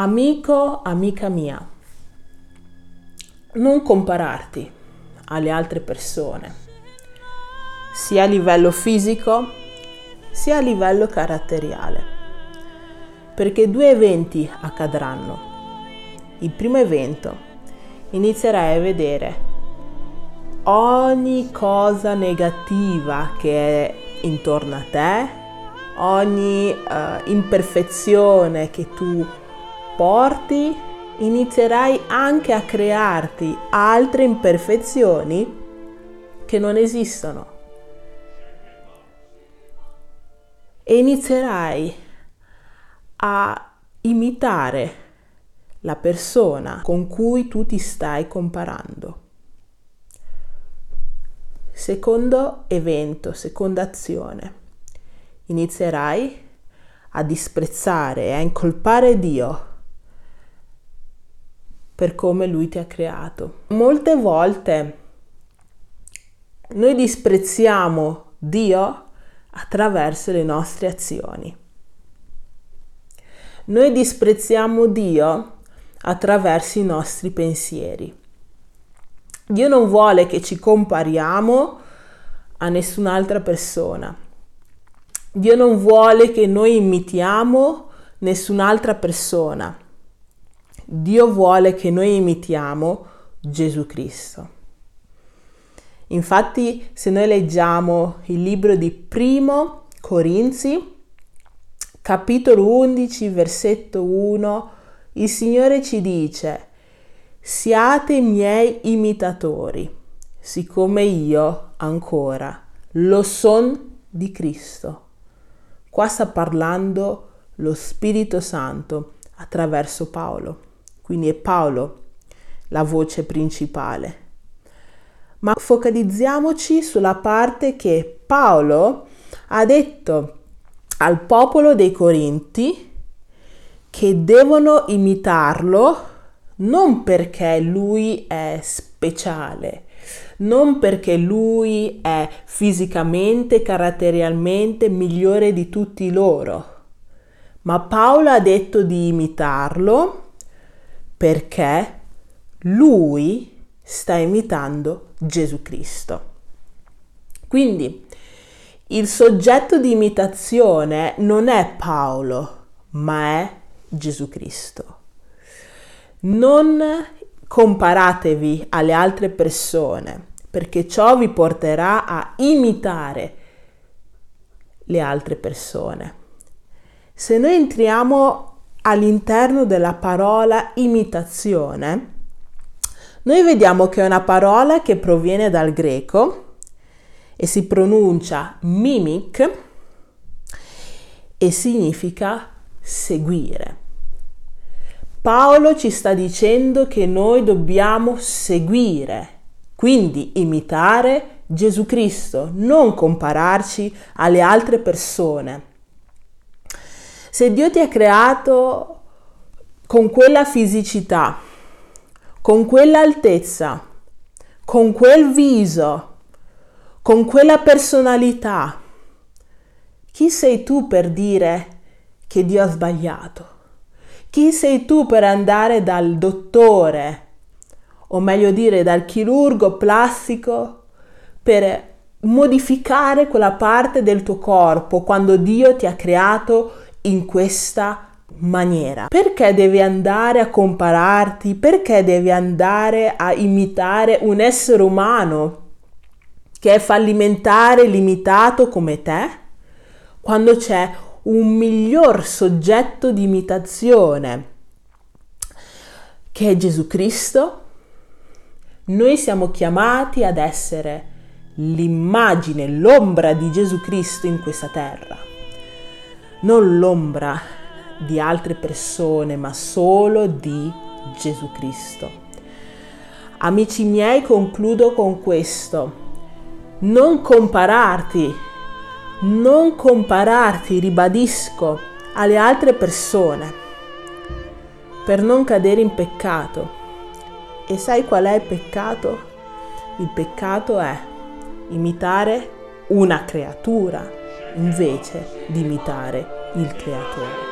Amico, amica mia, non compararti alle altre persone, sia a livello fisico sia a livello caratteriale, perché due eventi accadranno. Il primo evento, inizierai a vedere ogni cosa negativa che è intorno a te, ogni uh, imperfezione che tu porti, inizierai anche a crearti altre imperfezioni che non esistono. E inizierai a imitare la persona con cui tu ti stai comparando. Secondo evento, seconda azione. Inizierai a disprezzare e a incolpare Dio per come lui ti ha creato. Molte volte noi disprezziamo Dio attraverso le nostre azioni. Noi disprezziamo Dio attraverso i nostri pensieri. Dio non vuole che ci compariamo a nessun'altra persona. Dio non vuole che noi imitiamo nessun'altra persona. Dio vuole che noi imitiamo Gesù Cristo. Infatti, se noi leggiamo il libro di Primo Corinzi, capitolo 11, versetto 1, il Signore ci dice, siate miei imitatori, siccome io ancora lo son di Cristo. Qua sta parlando lo Spirito Santo attraverso Paolo. Quindi è Paolo la voce principale. Ma focalizziamoci sulla parte che Paolo ha detto al popolo dei Corinti che devono imitarlo non perché lui è speciale, non perché lui è fisicamente, caratterialmente migliore di tutti loro, ma Paolo ha detto di imitarlo perché lui sta imitando Gesù Cristo. Quindi il soggetto di imitazione non è Paolo, ma è Gesù Cristo. Non comparatevi alle altre persone perché ciò vi porterà a imitare le altre persone. Se noi entriamo all'interno della parola imitazione, noi vediamo che è una parola che proviene dal greco e si pronuncia mimic e significa seguire. Paolo ci sta dicendo che noi dobbiamo seguire, quindi imitare Gesù Cristo, non compararci alle altre persone se Dio ti ha creato con quella fisicità, con quell'altezza, con quel viso, con quella personalità, chi sei tu per dire che Dio ha sbagliato? Chi sei tu per andare dal dottore, o meglio dire dal chirurgo plastico, per modificare quella parte del tuo corpo quando Dio ti ha creato in questa maniera. Perché devi andare a compararti? Perché devi andare a imitare un essere umano che è fallimentare, limitato come te? Quando c'è un miglior soggetto di imitazione che è Gesù Cristo, noi siamo chiamati ad essere l'immagine, l'ombra di Gesù Cristo in questa terra non l'ombra di altre persone, ma solo di Gesù Cristo. Amici miei, concludo con questo. Non compararti, non compararti, ribadisco, alle altre persone per non cadere in peccato. E sai qual è il peccato? Il peccato è imitare una creatura invece di imitare il creatore.